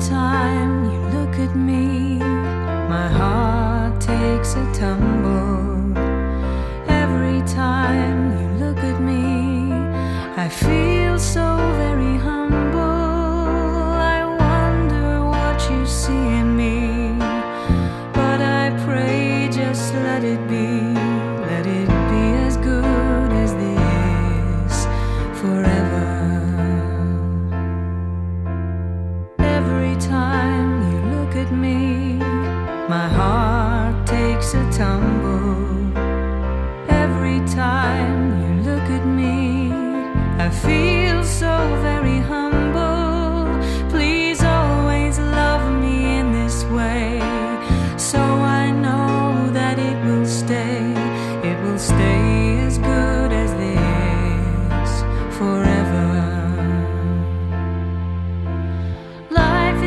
time you look at me, my heart takes a tumble. time you look at me.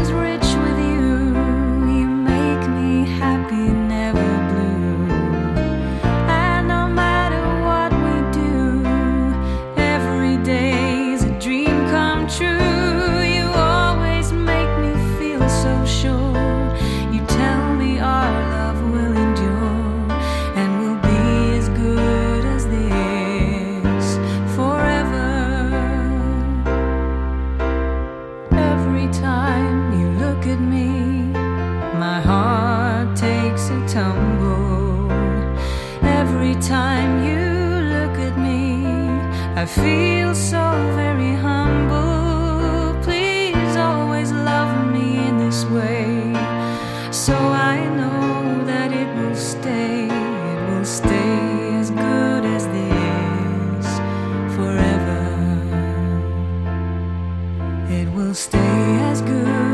is real. time you look at me, I feel so very humble. Please always love me in this way. So I know that it will stay, it will stay as good as this forever. It will stay as good.